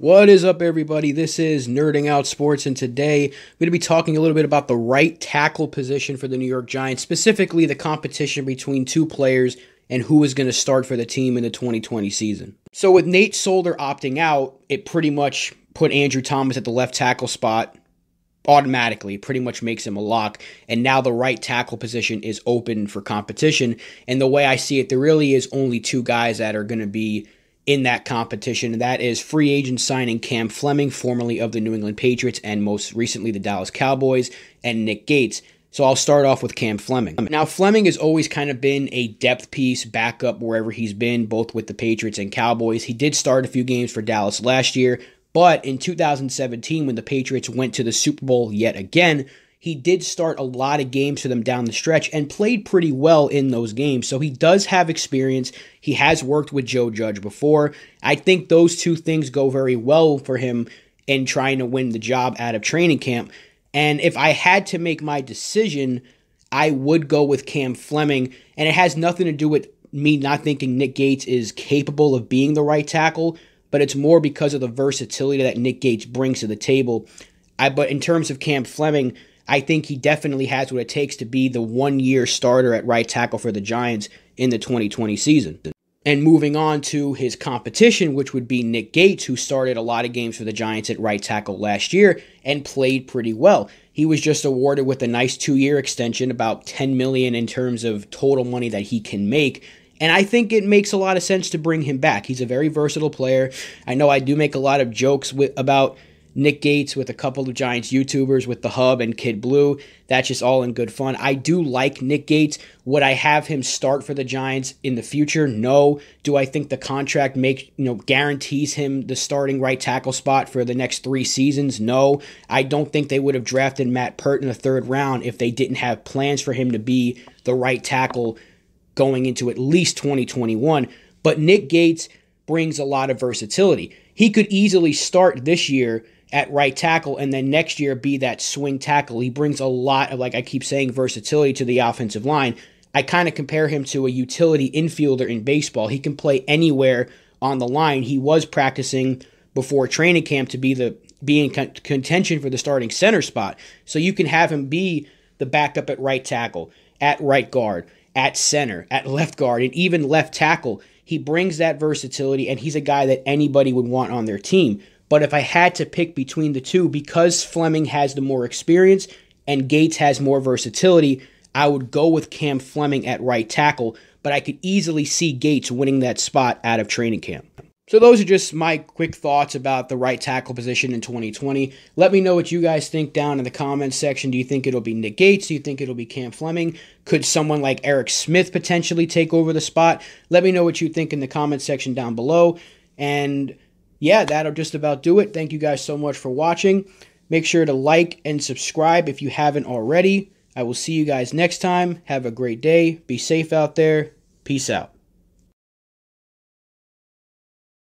What is up, everybody? This is Nerding Out Sports, and today I'm going to be talking a little bit about the right tackle position for the New York Giants, specifically the competition between two players and who is going to start for the team in the 2020 season. So, with Nate Solder opting out, it pretty much put Andrew Thomas at the left tackle spot automatically. Pretty much makes him a lock. And now the right tackle position is open for competition. And the way I see it, there really is only two guys that are going to be in that competition, that is free agent signing Cam Fleming, formerly of the New England Patriots and most recently the Dallas Cowboys, and Nick Gates. So I'll start off with Cam Fleming. Now, Fleming has always kind of been a depth piece, backup wherever he's been, both with the Patriots and Cowboys. He did start a few games for Dallas last year, but in 2017, when the Patriots went to the Super Bowl yet again, he did start a lot of games for them down the stretch and played pretty well in those games. So he does have experience. He has worked with Joe Judge before. I think those two things go very well for him in trying to win the job out of training camp. And if I had to make my decision, I would go with Cam Fleming. And it has nothing to do with me not thinking Nick Gates is capable of being the right tackle, but it's more because of the versatility that Nick Gates brings to the table. I, but in terms of Cam Fleming, I think he definitely has what it takes to be the one year starter at right tackle for the Giants in the 2020 season. And moving on to his competition, which would be Nick Gates, who started a lot of games for the Giants at right tackle last year and played pretty well. He was just awarded with a nice two-year extension, about 10 million in terms of total money that he can make. And I think it makes a lot of sense to bring him back. He's a very versatile player. I know I do make a lot of jokes with about Nick Gates with a couple of Giants YouTubers with the Hub and Kid Blue. That's just all in good fun. I do like Nick Gates. Would I have him start for the Giants in the future? No. Do I think the contract make you know guarantees him the starting right tackle spot for the next three seasons? No. I don't think they would have drafted Matt Peart in the third round if they didn't have plans for him to be the right tackle going into at least 2021. But Nick Gates brings a lot of versatility. He could easily start this year at right tackle and then next year be that swing tackle. He brings a lot of, like I keep saying, versatility to the offensive line. I kind of compare him to a utility infielder in baseball. He can play anywhere on the line. He was practicing before training camp to be the be in contention for the starting center spot. So you can have him be the backup at right tackle, at right guard, at center, at left guard, and even left tackle. He brings that versatility, and he's a guy that anybody would want on their team. But if I had to pick between the two, because Fleming has the more experience and Gates has more versatility, I would go with Cam Fleming at right tackle, but I could easily see Gates winning that spot out of training camp. So those are just my quick thoughts about the right tackle position in 2020. Let me know what you guys think down in the comments section. Do you think it'll be Nick Gates? Do you think it'll be Cam Fleming? Could someone like Eric Smith potentially take over the spot? Let me know what you think in the comments section down below. And yeah, that'll just about do it. Thank you guys so much for watching. Make sure to like and subscribe if you haven't already. I will see you guys next time. Have a great day. Be safe out there. Peace out.